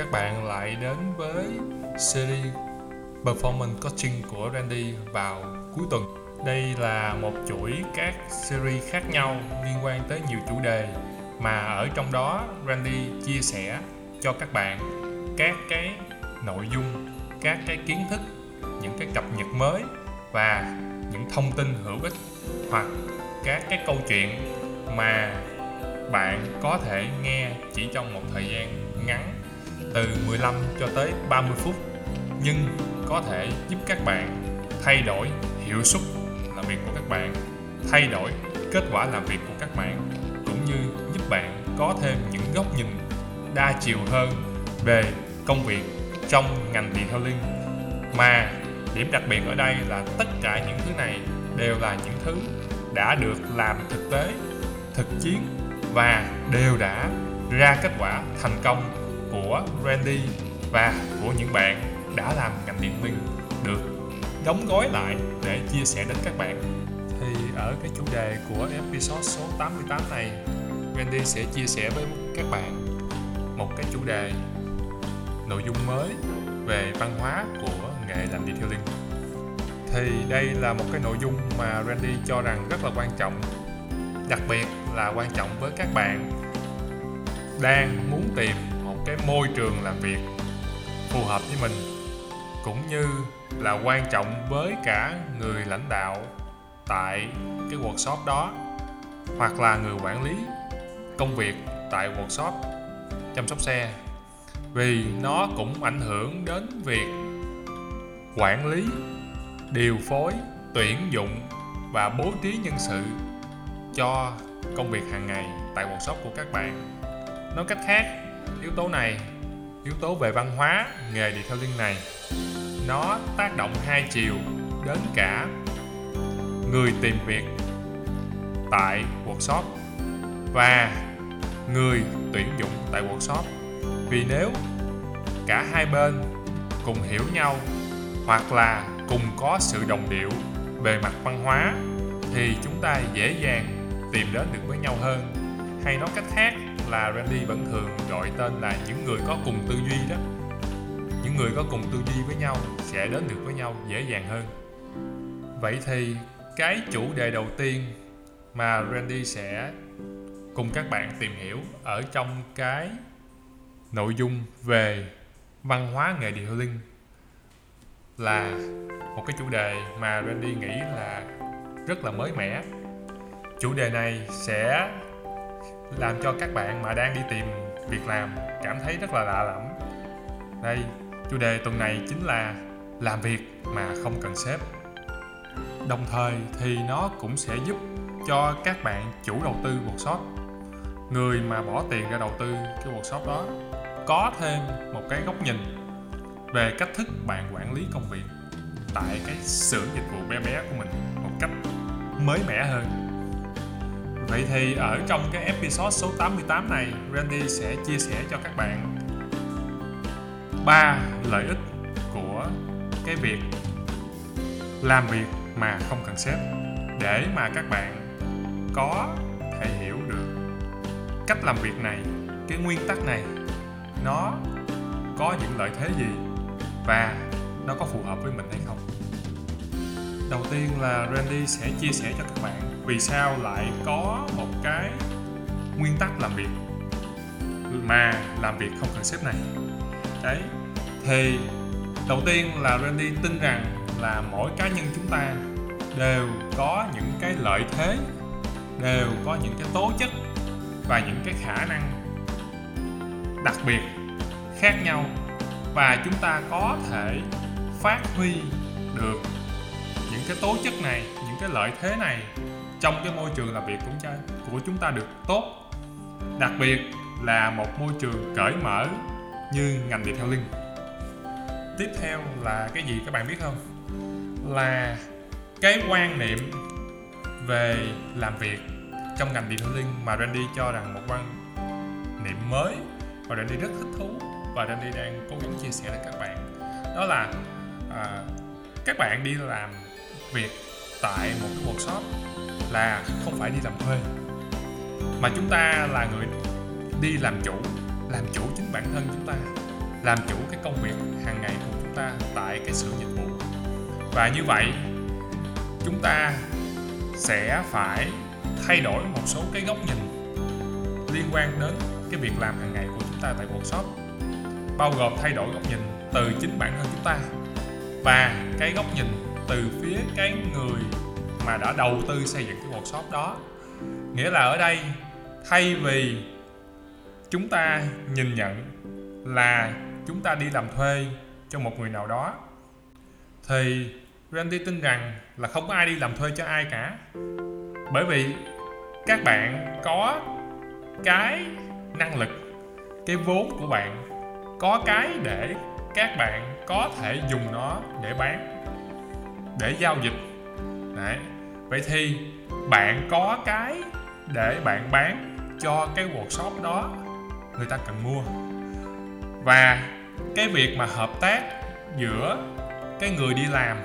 các bạn lại đến với series Performance Coaching của Randy vào cuối tuần. Đây là một chuỗi các series khác nhau liên quan tới nhiều chủ đề mà ở trong đó Randy chia sẻ cho các bạn các cái nội dung, các cái kiến thức, những cái cập nhật mới và những thông tin hữu ích hoặc các cái câu chuyện mà bạn có thể nghe chỉ trong một thời gian ngắn từ 15 cho tới 30 phút. Nhưng có thể giúp các bạn thay đổi hiệu suất làm việc của các bạn, thay đổi kết quả làm việc của các bạn, cũng như giúp bạn có thêm những góc nhìn đa chiều hơn về công việc trong ngành detailing mà điểm đặc biệt ở đây là tất cả những thứ này đều là những thứ đã được làm thực tế, thực chiến và đều đã ra kết quả thành công của Randy và của những bạn đã làm ngành điện minh được đóng gói lại để chia sẻ đến các bạn. Thì ở cái chủ đề của episode số 88 này, Randy sẽ chia sẻ với các bạn một cái chủ đề nội dung mới về văn hóa của nghề làm detailing thì đây là một cái nội dung mà Randy cho rằng rất là quan trọng, đặc biệt là quan trọng với các bạn đang muốn tìm cái môi trường làm việc phù hợp với mình, cũng như là quan trọng với cả người lãnh đạo tại cái workshop đó, hoặc là người quản lý công việc tại workshop chăm sóc xe. Vì nó cũng ảnh hưởng đến việc quản lý, điều phối, tuyển dụng và bố trí nhân sự cho công việc hàng ngày tại workshop của các bạn. Nói cách khác yếu tố này, yếu tố về văn hóa, nghề detailing này. Nó tác động hai chiều đến cả người tìm việc tại workshop và người tuyển dụng tại workshop. Vì nếu cả hai bên cùng hiểu nhau hoặc là cùng có sự đồng điệu về mặt văn hóa thì chúng ta dễ dàng tìm đến được với nhau hơn. Hay nói cách khác là Randy vẫn thường gọi tên là những người có cùng tư duy đó. Những người có cùng tư duy với nhau sẽ đến được với nhau dễ dàng hơn. Vậy thì cái chủ đề đầu tiên mà Randy sẽ cùng các bạn tìm hiểu ở trong cái nội dung về văn hóa nghề linh là một cái chủ đề mà Randy nghĩ là rất là mới mẻ. Chủ đề này sẽ làm cho các bạn mà đang đi tìm việc làm cảm thấy rất là lạ lẫm. Đây, chủ đề tuần này chính là làm việc mà không cần sếp. Đồng thời thì nó cũng sẽ giúp cho các bạn chủ đầu tư workshop. Người mà bỏ tiền ra đầu tư cái workshop đó có thêm một cái góc nhìn về cách thức bạn quản lý công việc tại cái xưởng dịch vụ bé bé của mình một cách mới mẻ hơn. Vậy thì ở trong cái episode số 88 này, Randy sẽ chia sẻ cho các bạn ba lợi ích của cái việc làm việc mà không cần sếp để mà các bạn có thể hiểu được cách làm việc này, cái nguyên tắc này, nó có những lợi thế gì và nó có phù hợp với mình hay không. Đầu tiên là Randy sẽ chia sẻ cho các bạn vì sao lại có một cái nguyên tắc làm việc mà làm việc không cần sếp này? Đấy, thì đầu tiên là Randy tin rằng là mỗi cá nhân chúng ta đều có những cái lợi thế, đều có những cái tố chất và những cái khả năng đặc biệt khác nhau và chúng ta có thể phát huy được những cái tố chất này, những cái lợi thế này trong cái môi trường làm việc của chúng ta, của chúng ta được tốt. Đặc biệt là một môi trường cởi mở như ngành detailing. Tiếp theo là cái gì các bạn biết không? Là cái quan niệm về làm việc trong ngành detailing mà Randy cho rằng một quan niệm mới và Randy rất thích thú và Randy đang cố gắng chia sẻ với các bạn. Đó là à, các bạn đi làm việc tại một cái workshop là không phải đi làm thuê, mà chúng ta là người đi làm chủ làm chủ chính bản thân chúng ta, làm chủ cái công việc hàng ngày của chúng ta tại cái sự dịch vụ. Và như vậy, chúng ta sẽ phải thay đổi một số cái góc nhìn liên quan đến cái việc làm hàng ngày của chúng ta tại workshop, bao gồm thay đổi góc nhìn từ chính bản thân chúng ta và cái góc nhìn từ phía cái người mà đã đầu tư xây dựng cái workshop đó. Nghĩa là ở đây, thay vì chúng ta nhìn nhận là chúng ta đi làm thuê cho một người nào đó, thì Randy tin rằng là không có ai đi làm thuê cho ai cả. Bởi vì các bạn có cái năng lực, cái vốn của bạn, có cái để các bạn có thể dùng nó để bán, để giao dịch. Đấy. vậy thì bạn có cái để bạn bán cho cái workshop đó, người ta cần mua và cái việc mà hợp tác giữa cái người đi làm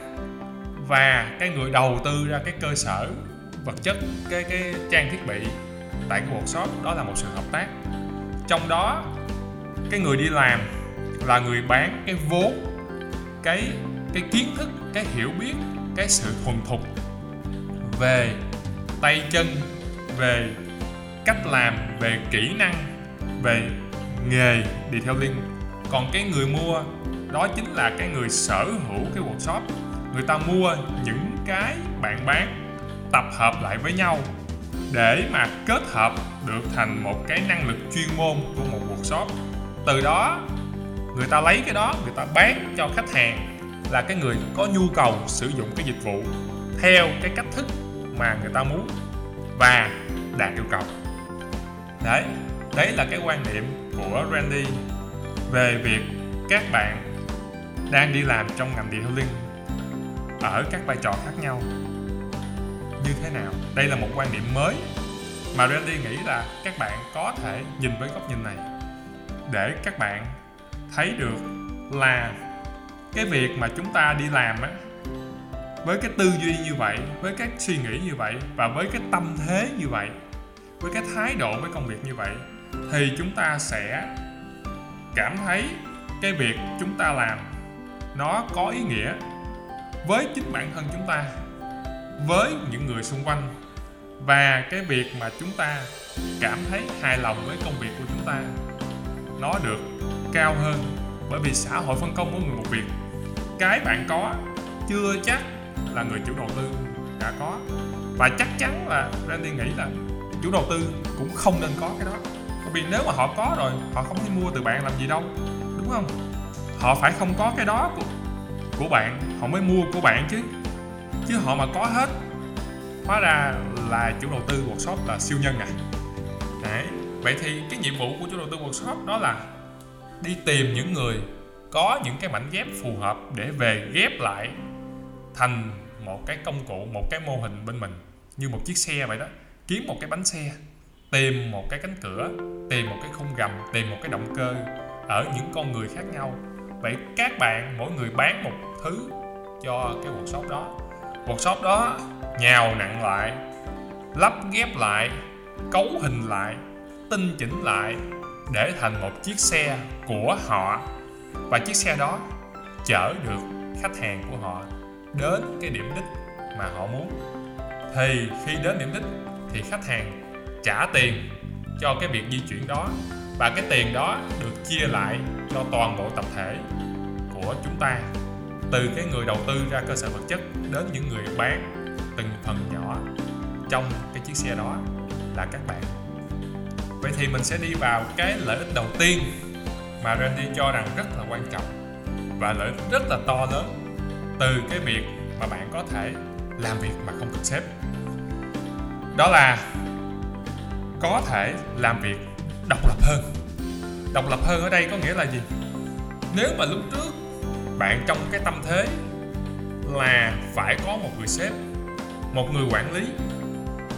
và cái người đầu tư ra cái cơ sở vật chất, cái cái trang thiết bị tại cái workshop, đó là một sự hợp tác trong đó, cái người đi làm là người bán cái vốn, cái cái kiến thức, cái hiểu biết, cái sự thuần thục về tay chân, về cách làm, về kỹ năng, về nghề đi theo liên còn cái người mua, đó chính là cái người sở hữu cái workshop. Người ta mua những cái bạn bán, tập hợp lại với nhau để mà kết hợp được thành một cái năng lực chuyên môn của một workshop. Từ đó, người ta lấy cái đó, người ta bán cho khách hàng là cái người có nhu cầu sử dụng cái dịch vụ theo cái cách thức mà người ta muốn và đạt yêu cầu. Đấy đấy là cái quan niệm của Randy về việc các bạn đang đi làm trong ngành detailing ở các vai trò khác nhau như thế nào. Đây là một quan điểm mới mà Randy nghĩ là các bạn có thể nhìn với góc nhìn này để các bạn thấy được là cái việc mà chúng ta đi làm á với cái tư duy như vậy, với các suy nghĩ như vậy và với cái tâm thế như vậy, với cái thái độ với công việc như vậy, thì chúng ta sẽ cảm thấy cái việc chúng ta làm nó có ý nghĩa với chính bản thân chúng ta, với những người xung quanh và cái việc mà chúng ta cảm thấy hài lòng với công việc của chúng ta nó được cao hơn. Bởi vì xã hội phân công mỗi người một việc. Cái bạn có chưa chắc là người chủ đầu tư đã có. Và chắc chắn là Randy nghĩ là chủ đầu tư cũng không nên có cái đó. Bởi vì nếu mà họ có rồi họ không thể mua từ bạn làm gì đâu đúng không? Họ phải không có cái đó của, của bạn họ mới mua của bạn chứ. Chứ họ mà có hết hóa ra là chủ đầu tư workshop là siêu nhân à. Đấy. vậy thì cái nhiệm vụ của chủ đầu tư workshop đó là đi tìm những người có những cái mảnh ghép phù hợp để về ghép lại thành một cái công cụ, một cái mô hình bên mình, như một chiếc xe vậy đó. Kiếm một cái bánh xe, tìm một cái cánh cửa, tìm một cái khung gầm, tìm một cái động cơ ở những con người khác nhau. Vậy các bạn, mỗi người bán một thứ cho cái workshop đó. Workshop đó nhào nặng lại, lắp ghép lại, cấu hình lại, tinh chỉnh lại để thành một chiếc xe của họ. Và chiếc xe đó chở được khách hàng của họ đến cái điểm đích mà họ muốn. Thì khi đến điểm đích thì khách hàng trả tiền cho cái việc di chuyển đó và cái tiền đó được chia lại cho toàn bộ tập thể của chúng ta, từ cái người đầu tư ra cơ sở vật chất đến những người bán từng phần nhỏ trong cái chiếc xe đó là các bạn. Vậy thì mình sẽ đi vào cái lợi ích đầu tiên mà Randy cho rằng rất là quan trọng và lợi ích rất là to lớn từ cái việc mà bạn có thể làm việc mà không cần sếp. Đó là có thể làm việc độc lập hơn. Độc lập hơn ở đây có nghĩa là gì? Nếu mà lúc trước bạn trong cái tâm thế là phải có một người sếp, một người quản lý,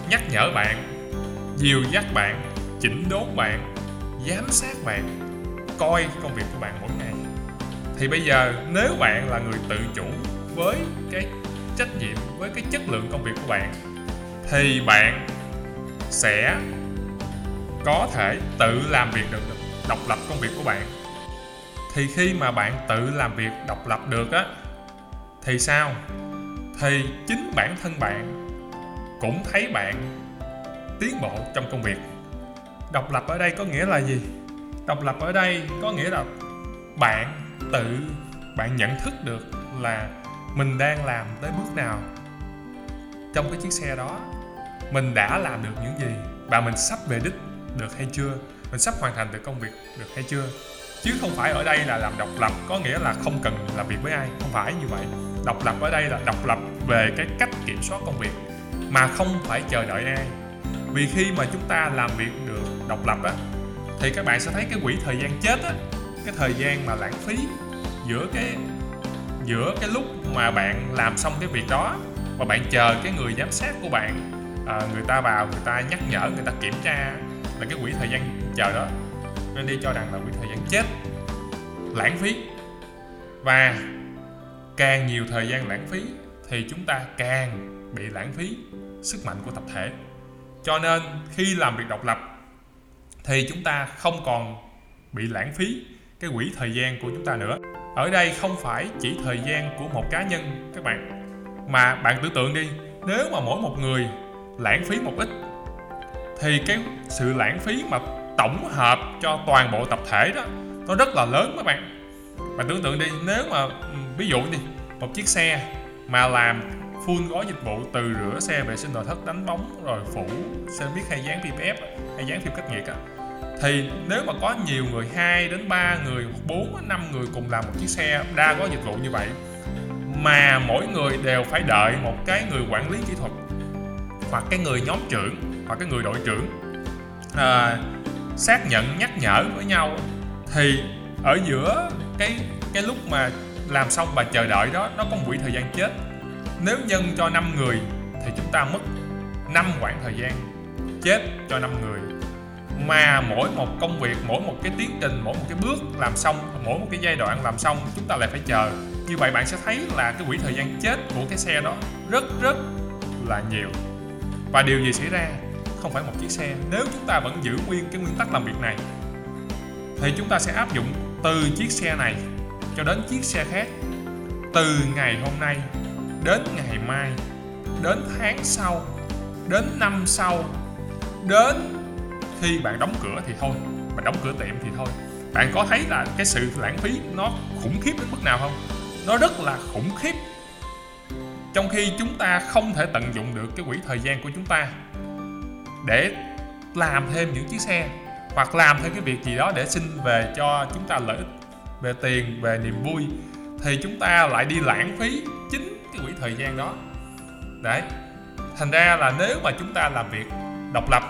nhắc nhở bạn, dìu dắt bạn, chỉnh đốn bạn, giám sát bạn, coi công việc của bạn mỗi ngày thì bây giờ nếu bạn là người tự chủ với cái trách nhiệm, với cái chất lượng công việc của bạn, thì bạn sẽ có thể tự làm việc được, độc lập công việc của bạn. Thì khi mà bạn tự làm việc độc lập được á, thì sao? Thì chính bản thân bạn cũng thấy bạn tiến bộ trong công việc. Độc lập ở đây có nghĩa là gì? Độc lập ở đây có nghĩa là bạn tự bạn nhận thức được là mình đang làm tới bước nào. Trong cái chiếc xe đó, mình đã làm được những gì và mình sắp về đích được hay chưa? Mình sắp hoàn thành được công việc được hay chưa? Chứ không phải ở đây là làm độc lập, có nghĩa là không cần làm việc với ai. Không phải như vậy. Độc lập ở đây là độc lập về cái cách kiểm soát công việc, mà không phải chờ đợi ai. Vì khi mà chúng ta làm việc được độc lập á, thì các bạn sẽ thấy cái quỹ thời gian chết á cái thời gian mà lãng phí giữa cái giữa cái lúc mà bạn làm xong cái việc đó và bạn chờ cái người giám sát của bạn à, người ta vào người ta nhắc nhở người ta kiểm tra là cái quỹ thời gian chờ đó. Nên đi cho rằng là quỹ thời gian chết lãng phí. Và càng nhiều thời gian lãng phí thì chúng ta càng bị lãng phí sức mạnh của tập thể. Cho nên khi làm việc độc lập thì chúng ta không còn bị lãng phí cái quỹ thời gian của chúng ta nữa. Ở đây không phải chỉ thời gian của một cá nhân, các bạn. Mà bạn tưởng tượng đi, nếu mà mỗi một người lãng phí một ít, thì cái sự lãng phí mà tổng hợp cho toàn bộ tập thể đó, nó rất là lớn các bạn. Bạn tưởng tượng đi, nếu mà ừ, ví dụ đi, một chiếc xe mà làm full gói dịch vụ từ rửa xe vệ sinh nội thất, đánh bóng, rồi phủ, xe viết hay dán PPF hay dán phim cách nhiệt á thì nếu mà có nhiều người 2 đến 3 người hoặc 4 đến 5 người cùng làm một chiếc xe đa có dịch vụ như vậy mà mỗi người đều phải đợi một cái người quản lý kỹ thuật hoặc cái người nhóm trưởng hoặc cái người đội trưởng à, xác nhận nhắc nhở với nhau thì ở giữa cái cái lúc mà làm xong và chờ đợi đó nó có một quỹ thời gian chết. Nếu nhân cho 5 người thì chúng ta mất 5 khoảng thời gian chết cho 5 người mà mỗi một công việc, mỗi một cái tiến trình, mỗi một cái bước làm xong, mỗi một cái giai đoạn làm xong, chúng ta lại phải chờ. Như vậy bạn sẽ thấy là cái quỹ thời gian chết của cái xe đó rất rất là nhiều. Và điều gì xảy ra? Không phải một chiếc xe. Nếu chúng ta vẫn giữ nguyên cái nguyên tắc làm việc này, thì chúng ta sẽ áp dụng từ chiếc xe này cho đến chiếc xe khác. Từ ngày hôm nay đến ngày mai, đến tháng sau, đến năm sau, đến khi bạn đóng cửa thì thôi, bạn đóng cửa tiệm thì thôi. Bạn có thấy là cái sự lãng phí nó khủng khiếp đến mức nào không? Nó rất là khủng khiếp. Trong khi chúng ta không thể tận dụng được cái quỹ thời gian của chúng ta để làm thêm những chiếc xe hoặc làm thêm cái việc gì đó để xin về cho chúng ta lợi ích, về tiền, về niềm vui, thì chúng ta lại đi lãng phí chính cái quỹ thời gian đó. Đấy, thành ra là nếu mà chúng ta làm việc độc lập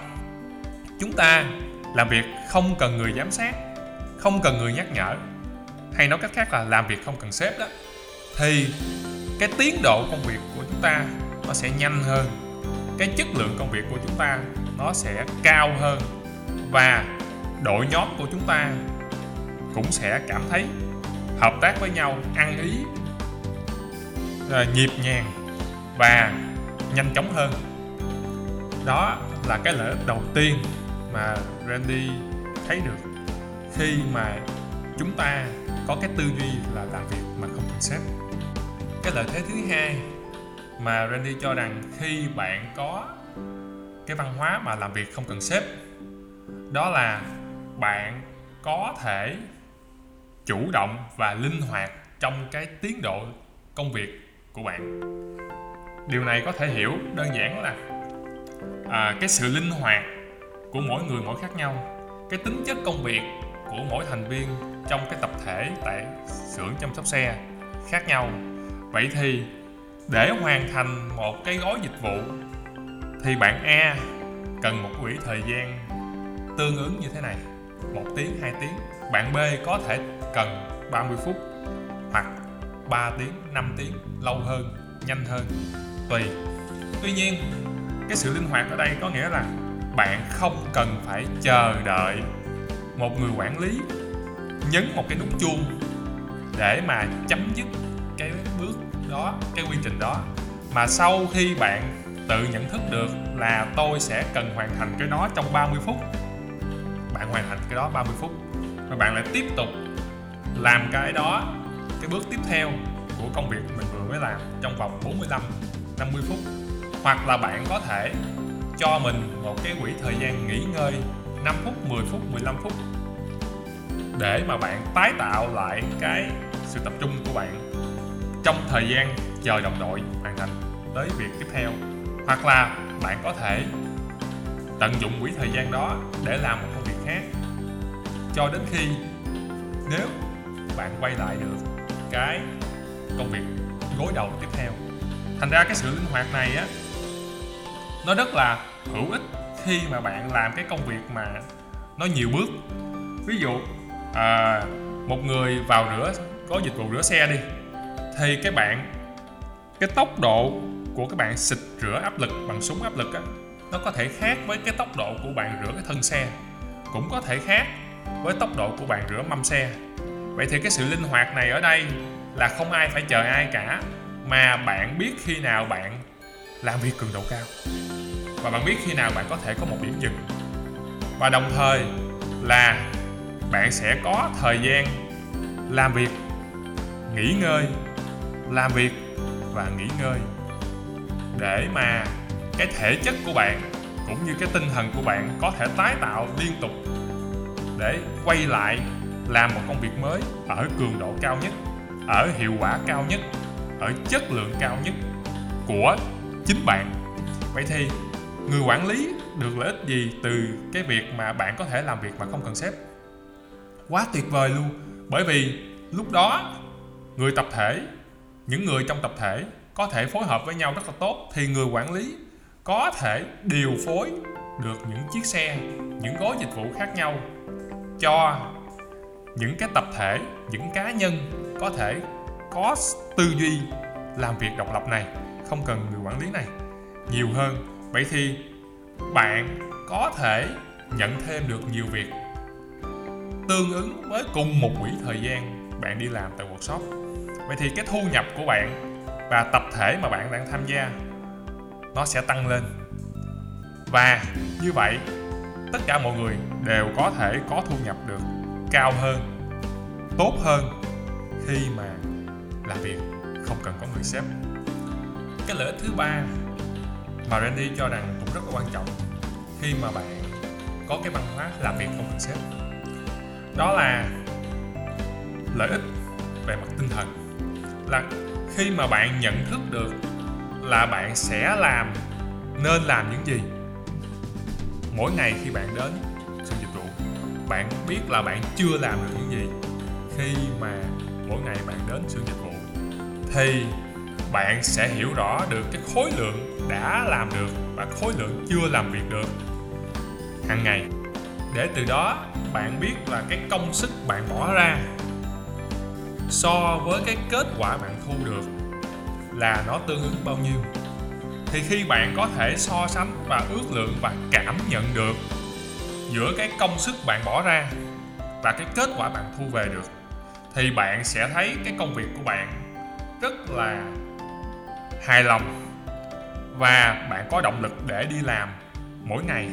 chúng ta làm việc không cần người giám sát, không cần người nhắc nhở. Hay nói cách khác là làm việc không cần sếp đó. Thì cái tiến độ công việc của chúng ta nó sẽ nhanh hơn. Cái chất lượng công việc của chúng ta nó sẽ cao hơn. Và đội nhóm của chúng ta cũng sẽ cảm thấy hợp tác với nhau, ăn ý ờ, nhịp nhàng và nhanh chóng hơn. Đó là cái lợi ích đầu tiên mà Randy thấy được khi mà chúng ta có cái tư duy là làm việc mà không cần sếp cái lợi thế thứ hai mà Randy cho rằng khi bạn có cái văn hóa mà làm việc không cần sếp đó là bạn có thể chủ động và linh hoạt trong cái tiến độ công việc của bạn. Điều này có thể hiểu đơn giản là à, cái sự linh hoạt của mỗi người mỗi khác nhau. Cái tính chất công việc của mỗi thành viên trong cái tập thể tại xưởng chăm sóc xe khác nhau. Vậy thì để hoàn thành một cái gói dịch vụ thì bạn A cần một quỹ thời gian tương ứng như thế này, một tiếng 2 tiếng. Bạn B có thể cần 30 phút hoặc 3 tiếng 5 tiếng, lâu hơn, nhanh hơn, tùy. Tuy nhiên, cái sự linh hoạt ở đây có nghĩa là bạn không cần phải chờ đợi. Một người quản lý nhấn một cái nút chuông để mà chấm dứt cái bước đó, cái quy trình đó. Mà sau khi bạn tự nhận thức được là tôi sẽ cần hoàn thành cái đó trong 30 phút, bạn hoàn thành cái đó 30 phút, và bạn lại tiếp tục làm cái đó, cái bước tiếp theo của công việc mình vừa mới làm trong vòng 45 50 phút. Hoặc là bạn có thể cho mình một cái quỹ thời gian nghỉ ngơi 5 phút, 10 phút, 15 phút. Để mà bạn tái tạo lại cái sự tập trung của bạn trong thời gian chờ đồng đội hoàn thành tới việc tiếp theo. Hoặc là bạn có thể tận dụng quỹ thời gian đó để làm một công việc khác. Cho đến khi nếu bạn quay lại được cái công việc gối đầu tiếp theo. Thành ra cái sự linh hoạt này á nó rất là hữu ích khi mà bạn làm cái công việc mà nó nhiều bước. Ví dụ à, một người vào rửa có dịch vụ rửa xe đi thì cái bạn cái tốc độ của các bạn xịt rửa áp lực bằng súng áp lực á nó có thể khác với cái tốc độ của bạn rửa cái thân xe. Cũng có thể khác với tốc độ của bạn rửa mâm xe. Vậy thì cái sự linh hoạt này ở đây là không ai phải chờ ai cả mà bạn biết khi nào bạn làm việc cường độ cao và bạn biết khi nào bạn có thể có một điểm dừng. Và đồng thời là bạn sẽ có thời gian làm việc, nghỉ ngơi, làm việc và nghỉ ngơi. Để mà cái thể chất của bạn cũng như cái tinh thần của bạn có thể tái tạo liên tục để quay lại làm một công việc mới ở cường độ cao nhất, ở hiệu quả cao nhất, ở chất lượng cao nhất của chính bạn. Vậy thì người quản lý được lợi ích gì từ cái việc mà bạn có thể làm việc mà không cần sếp? Quá tuyệt vời luôn. Bởi vì lúc đó, người tập thể, những người trong tập thể có thể phối hợp với nhau rất là tốt, thì người quản lý có thể điều phối được những chiếc xe, những gói dịch vụ khác nhau cho những cái tập thể, những cá nhân có thể có tư duy làm việc độc lập này, không cần người quản lý này. Nhiều hơn vậy thì bạn có thể nhận thêm được nhiều việc tương ứng với cùng một quỹ thời gian bạn đi làm tại workshop. Vậy thì cái thu nhập của bạn và tập thể mà bạn đang tham gia, nó sẽ tăng lên. Và như vậy, tất cả mọi người đều có thể có thu nhập được cao hơn, tốt hơn khi mà làm việc, không cần có người sếp. Cái lợi ích thứ ba mà Randy cho rằng cũng rất là quan trọng khi mà bạn có cái văn hóa làm việc không cần sếp đó là lợi ích về mặt tinh thần, là khi mà bạn nhận thức được là bạn sẽ làm, nên làm những gì. Mỗi ngày khi bạn đến sự dịch vụ, bạn biết là bạn chưa làm được những gì. Khi mà mỗi ngày bạn đến sự dịch vụ, thì bạn sẽ hiểu rõ được cái khối lượng đã làm được và khối lượng chưa làm việc được. Hàng ngày, để từ đó bạn biết là cái công sức bạn bỏ ra so với cái kết quả bạn thu được là nó tương ứng bao nhiêu. Thì khi bạn có thể so sánh và ước lượng và cảm nhận được giữa cái công sức bạn bỏ ra và cái kết quả bạn thu về được, thì bạn sẽ thấy cái công việc của bạn rất là hài lòng và bạn có động lực để đi làm mỗi ngày.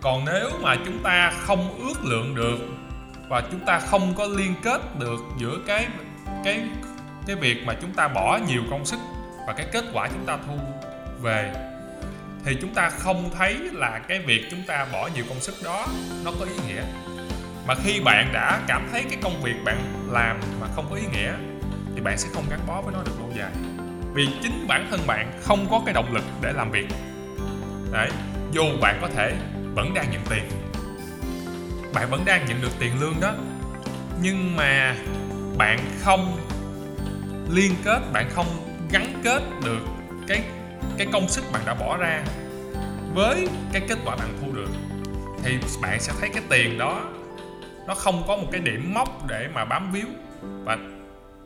Còn nếu mà chúng ta không ước lượng được và chúng ta không có liên kết được giữa cái cái cái việc mà chúng ta bỏ nhiều công sức và cái kết quả chúng ta thu về, thì chúng ta không thấy là cái việc chúng ta bỏ nhiều công sức đó nó có ý nghĩa. Mà khi bạn đã cảm thấy cái công việc bạn làm mà không có ý nghĩa, thì bạn sẽ không gắn bó với nó được lâu dài vì chính bản thân bạn không có cái động lực để làm việc. Đấy, dù bạn có thể vẫn đang nhận tiền. Bạn vẫn đang nhận được tiền lương đó. Nhưng mà bạn không liên kết, bạn không gắn kết được cái cái công sức bạn đã bỏ ra với cái kết quả bạn thu được, thì bạn sẽ thấy cái tiền đó, nó không có một cái điểm mốc để mà bám víu. Và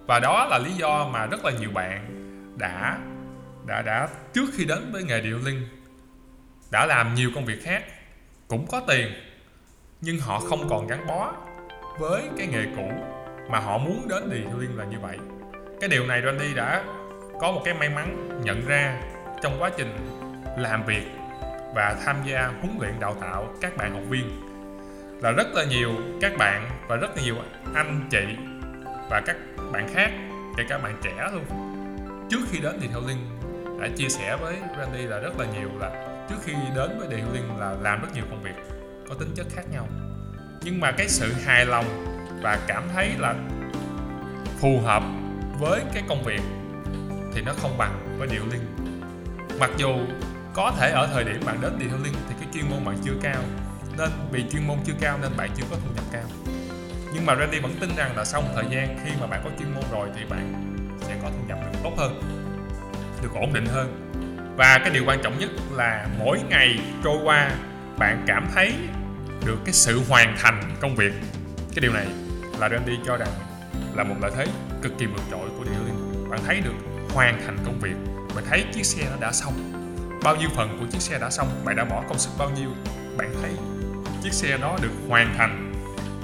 và đó là lý do mà rất là nhiều bạn đã đã đã trước khi đến với nghề điệu linh, đã làm nhiều công việc khác, cũng có tiền, nhưng họ không còn gắn bó với cái nghề cũ mà họ muốn đến đi liên là như vậy. Cái điều này Randy đã có một cái may mắn nhận ra trong quá trình làm việc và tham gia huấn luyện đào tạo các bạn học viên. Là rất là nhiều các bạn và rất là nhiều anh chị và các bạn khác, kể cả bạn trẻ luôn trước khi đến thì Thiệu Linh, đã chia sẻ với Randy là rất là nhiều là trước khi đến với detailing là làm rất nhiều công việc, có tính chất khác nhau. Nhưng mà cái sự hài lòng và cảm thấy là phù hợp với cái công việc thì nó không bằng với detailing mặc dù có thể ở thời điểm bạn đến detailing thì cái chuyên môn bạn chưa cao, nên vì chuyên môn chưa cao nên bạn chưa có thu nhập cao. Nhưng mà Randy vẫn tin rằng là sau một thời gian khi mà bạn có chuyên môn rồi thì bạn có thu nhập được tốt hơn, được ổn định hơn. Và cái điều quan trọng nhất là mỗi ngày trôi qua, bạn cảm thấy được cái sự hoàn thành công việc. Cái điều này là Randy cho rằng là một lợi thế cực kỳ vượt trội của điều liên bạn thấy được hoàn thành công việc, bạn thấy chiếc xe nó đã xong. Bao nhiêu phần của chiếc xe đã xong, bạn đã bỏ công sức bao nhiêu, bạn thấy chiếc xe đó được hoàn thành.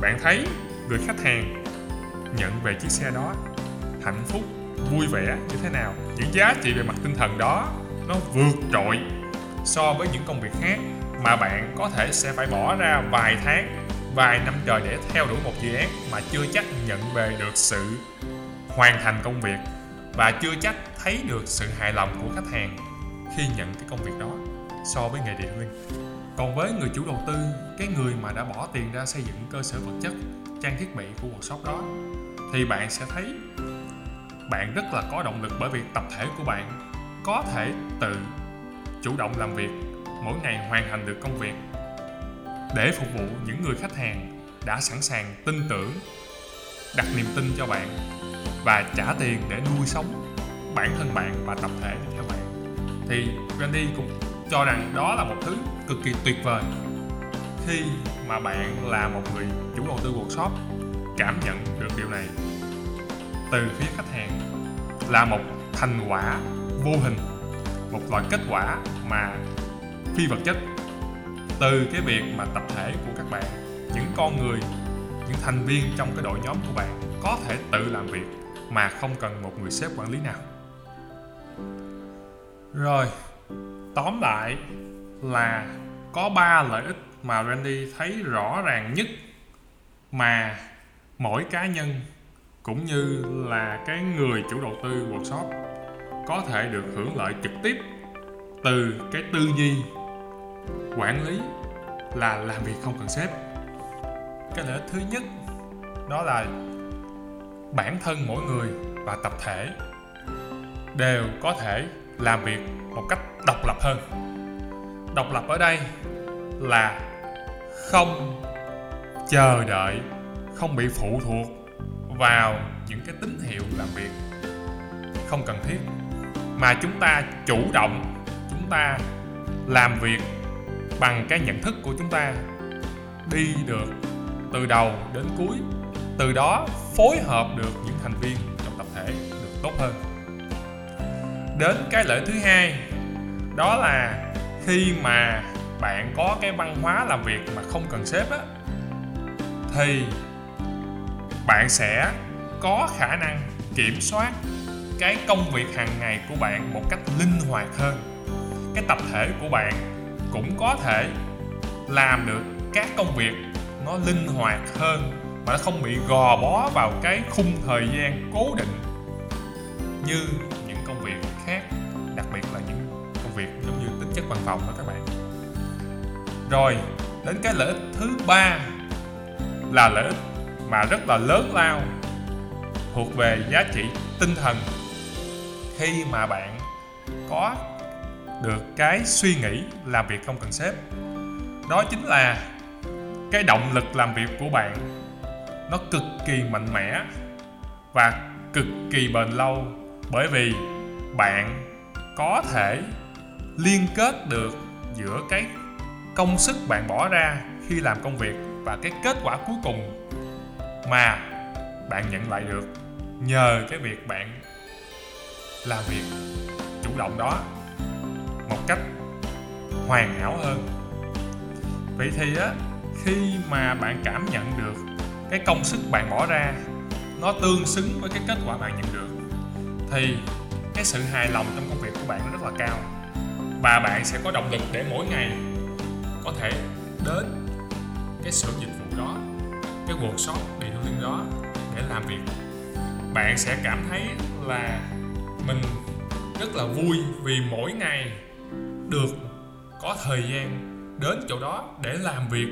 Bạn thấy người khách hàng nhận về chiếc xe đó hạnh phúc vui vẻ như thế nào? Những giá trị về mặt tinh thần đó, nó vượt trội so với những công việc khác mà bạn có thể sẽ phải bỏ ra vài tháng, vài năm trời để theo đuổi một dự án mà chưa chắc nhận về được sự hoàn thành công việc và chưa chắc thấy được sự hài lòng của khách hàng khi nhận cái công việc đó so với nghề điện liên còn với người chủ đầu tư, cái người mà đã bỏ tiền ra xây dựng cơ sở vật chất, trang thiết bị của workshop đó, thì bạn sẽ thấy bạn rất là có động lực bởi vì tập thể của bạn có thể tự chủ động làm việc, mỗi ngày hoàn thành được công việc. Để phục vụ những người khách hàng đã sẵn sàng tin tưởng, đặt niềm tin cho bạn và trả tiền để nuôi sống bản thân bạn và tập thể theo bạn. Thì Randy cũng cho rằng đó là một thứ cực kỳ tuyệt vời khi mà bạn là một người chủ đầu tư workshop cảm nhận được điều này từ phía khách hàng là một thành quả vô hình, một loại kết quả mà phi vật chất từ cái việc mà tập thể của các bạn, những con người, những thành viên trong cái đội nhóm của bạn có thể tự làm việc mà không cần một người sếp quản lý nào. Rồi, tóm lại là có ba lợi ích mà Randy thấy rõ ràng nhất mà mỗi cá nhân cũng như là cái người chủ đầu tư workshop có thể được hưởng lợi trực tiếp từ cái tư duy quản lý là làm việc không cần sếp. Cái lợi ích thứ nhất đó là bản thân mỗi người và tập thể đều có thể làm việc một cách độc lập hơn. Độc lập ở đây là không chờ đợi, không bị phụ thuộc vào những cái tín hiệu làm việc. Không cần thiết, mà chúng ta chủ động, chúng ta làm việc bằng cái nhận thức của chúng ta đi được từ đầu đến cuối, từ đó phối hợp được những thành viên trong tập thể được tốt hơn. Đến cái lợi thứ hai, đó là khi mà bạn có cái văn hóa làm việc mà không cần sếp á, thì bạn sẽ có khả năng kiểm soát cái công việc hàng ngày của bạn một cách linh hoạt hơn. Cái tập thể của bạn cũng có thể làm được các công việc nó linh hoạt hơn mà nó không bị gò bó vào cái khung thời gian cố định như những công việc khác, đặc biệt là những công việc giống như tính chất văn phòng đó các bạn. Rồi, đến cái lợi ích thứ ba là lợi ích mà rất là lớn lao, thuộc về giá trị tinh thần. Khi mà bạn có được cái suy nghĩ làm việc không cần sếp, đó chính là cái động lực làm việc của bạn. Nó cực kỳ mạnh mẽ và cực kỳ bền lâu, bởi vì bạn có thể liên kết được giữa cái công sức bạn bỏ ra khi làm công việc và cái kết quả cuối cùng mà bạn nhận lại được nhờ cái việc bạn làm việc chủ động đó một cách hoàn hảo hơn. Vậy thì á, khi mà bạn cảm nhận được cái công sức bạn bỏ ra nó tương xứng với cái kết quả bạn nhận được, thì cái sự hài lòng trong công việc của bạn nó rất là cao. Và bạn sẽ có động lực để mỗi ngày có thể đến cái sự dịch vụ vụ đó, cái workshop detailing đó để làm việc. Bạn sẽ cảm thấy là mình rất là vui vì mỗi ngày được có thời gian đến chỗ đó để làm việc,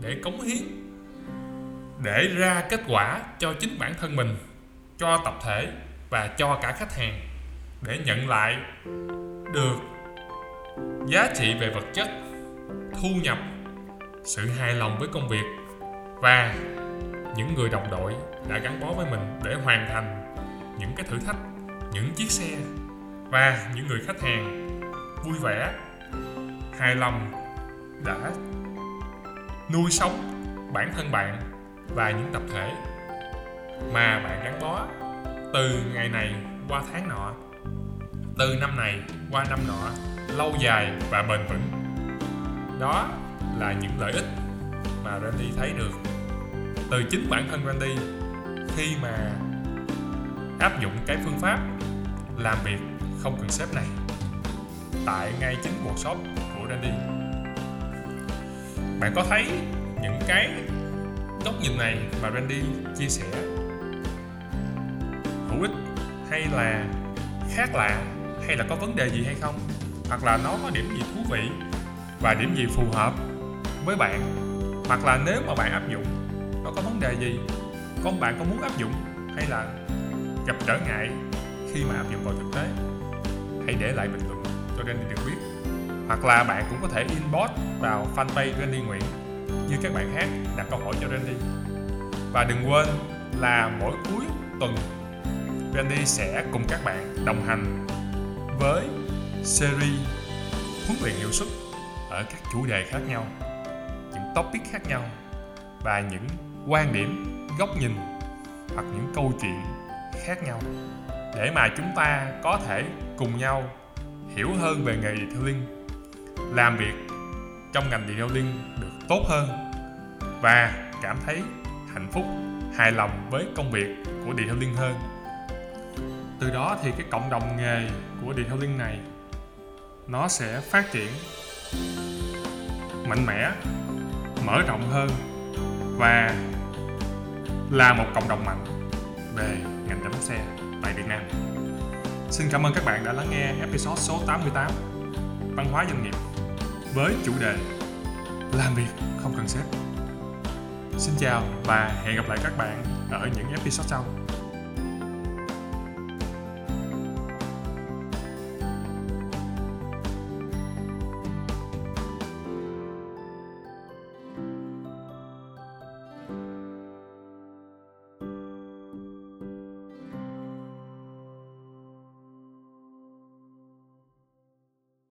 để cống hiến, để ra kết quả cho chính bản thân mình, cho tập thể và cho cả khách hàng để nhận lại được giá trị về vật chất, thu nhập, sự hài lòng với công việc và những người đồng đội đã gắn bó với mình để hoàn thành những cái thử thách, những chiếc xe và những người khách hàng. Vui vẻ, hài lòng đã nuôi sống bản thân bạn và những tập thể mà bạn gắn bó từ ngày này qua tháng nọ, từ năm này qua năm nọ, lâu dài và bền vững. Đó là những lợi ích mà Randy thấy được từ chính bản thân Randy khi mà áp dụng cái phương pháp làm việc không cần sếp này tại ngay chính workshop của Randy. Bạn có thấy những cái góc nhìn này mà Randy chia sẻ hữu ích hay là khác lạ hay là có vấn đề gì hay không? Hoặc là nó có điểm gì thú vị và điểm gì phù hợp với bạn? Hoặc là nếu mà bạn áp dụng nó có vấn đề gì? Con bạn có muốn áp dụng hay là gặp trở ngại khi mà áp dụng vào thực tế? Hãy để lại bình luận cho Randy được biết hoặc là bạn cũng có thể inbox vào fanpage Randy Nguyễn như các bạn khác đặt câu hỏi cho Randy. Và đừng quên là mỗi cuối tuần, Randy sẽ cùng các bạn đồng hành với series huấn luyện hiệu suất ở các chủ đề khác nhau, những topic khác nhau và những quan điểm, góc nhìn hoặc những câu chuyện khác nhau để mà chúng ta có thể cùng nhau hiểu hơn về nghề detailing làm việc trong ngành detailing được tốt hơn và cảm thấy hạnh phúc, hài lòng với công việc của detailing hơn. Từ đó thì cái cộng đồng nghề của detailing này, nó sẽ phát triển mạnh mẽ, mở rộng hơn và là một cộng đồng mạnh về ngành chăm xe tại Việt Nam. Xin cảm ơn các bạn đã lắng nghe episode số 88 Văn hóa doanh nghiệp, với chủ đề Làm việc không cần sếp. Xin chào và hẹn gặp lại các bạn ở những episode sau.